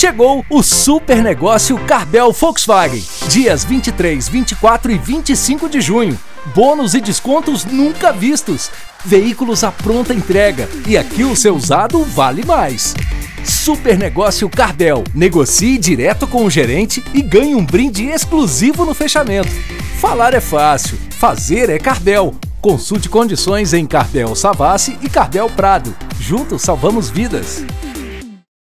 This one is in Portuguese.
Chegou o super negócio Carbel Volkswagen. Dias 23, 24 e 25 de junho. Bônus e descontos nunca vistos. Veículos à pronta entrega. E aqui o seu usado vale mais. Super negócio Cardel. Negocie direto com o gerente e ganhe um brinde exclusivo no fechamento. Falar é fácil, fazer é Cardel. Consulte condições em Cardel Savassi e Cardel Prado. Juntos salvamos vidas.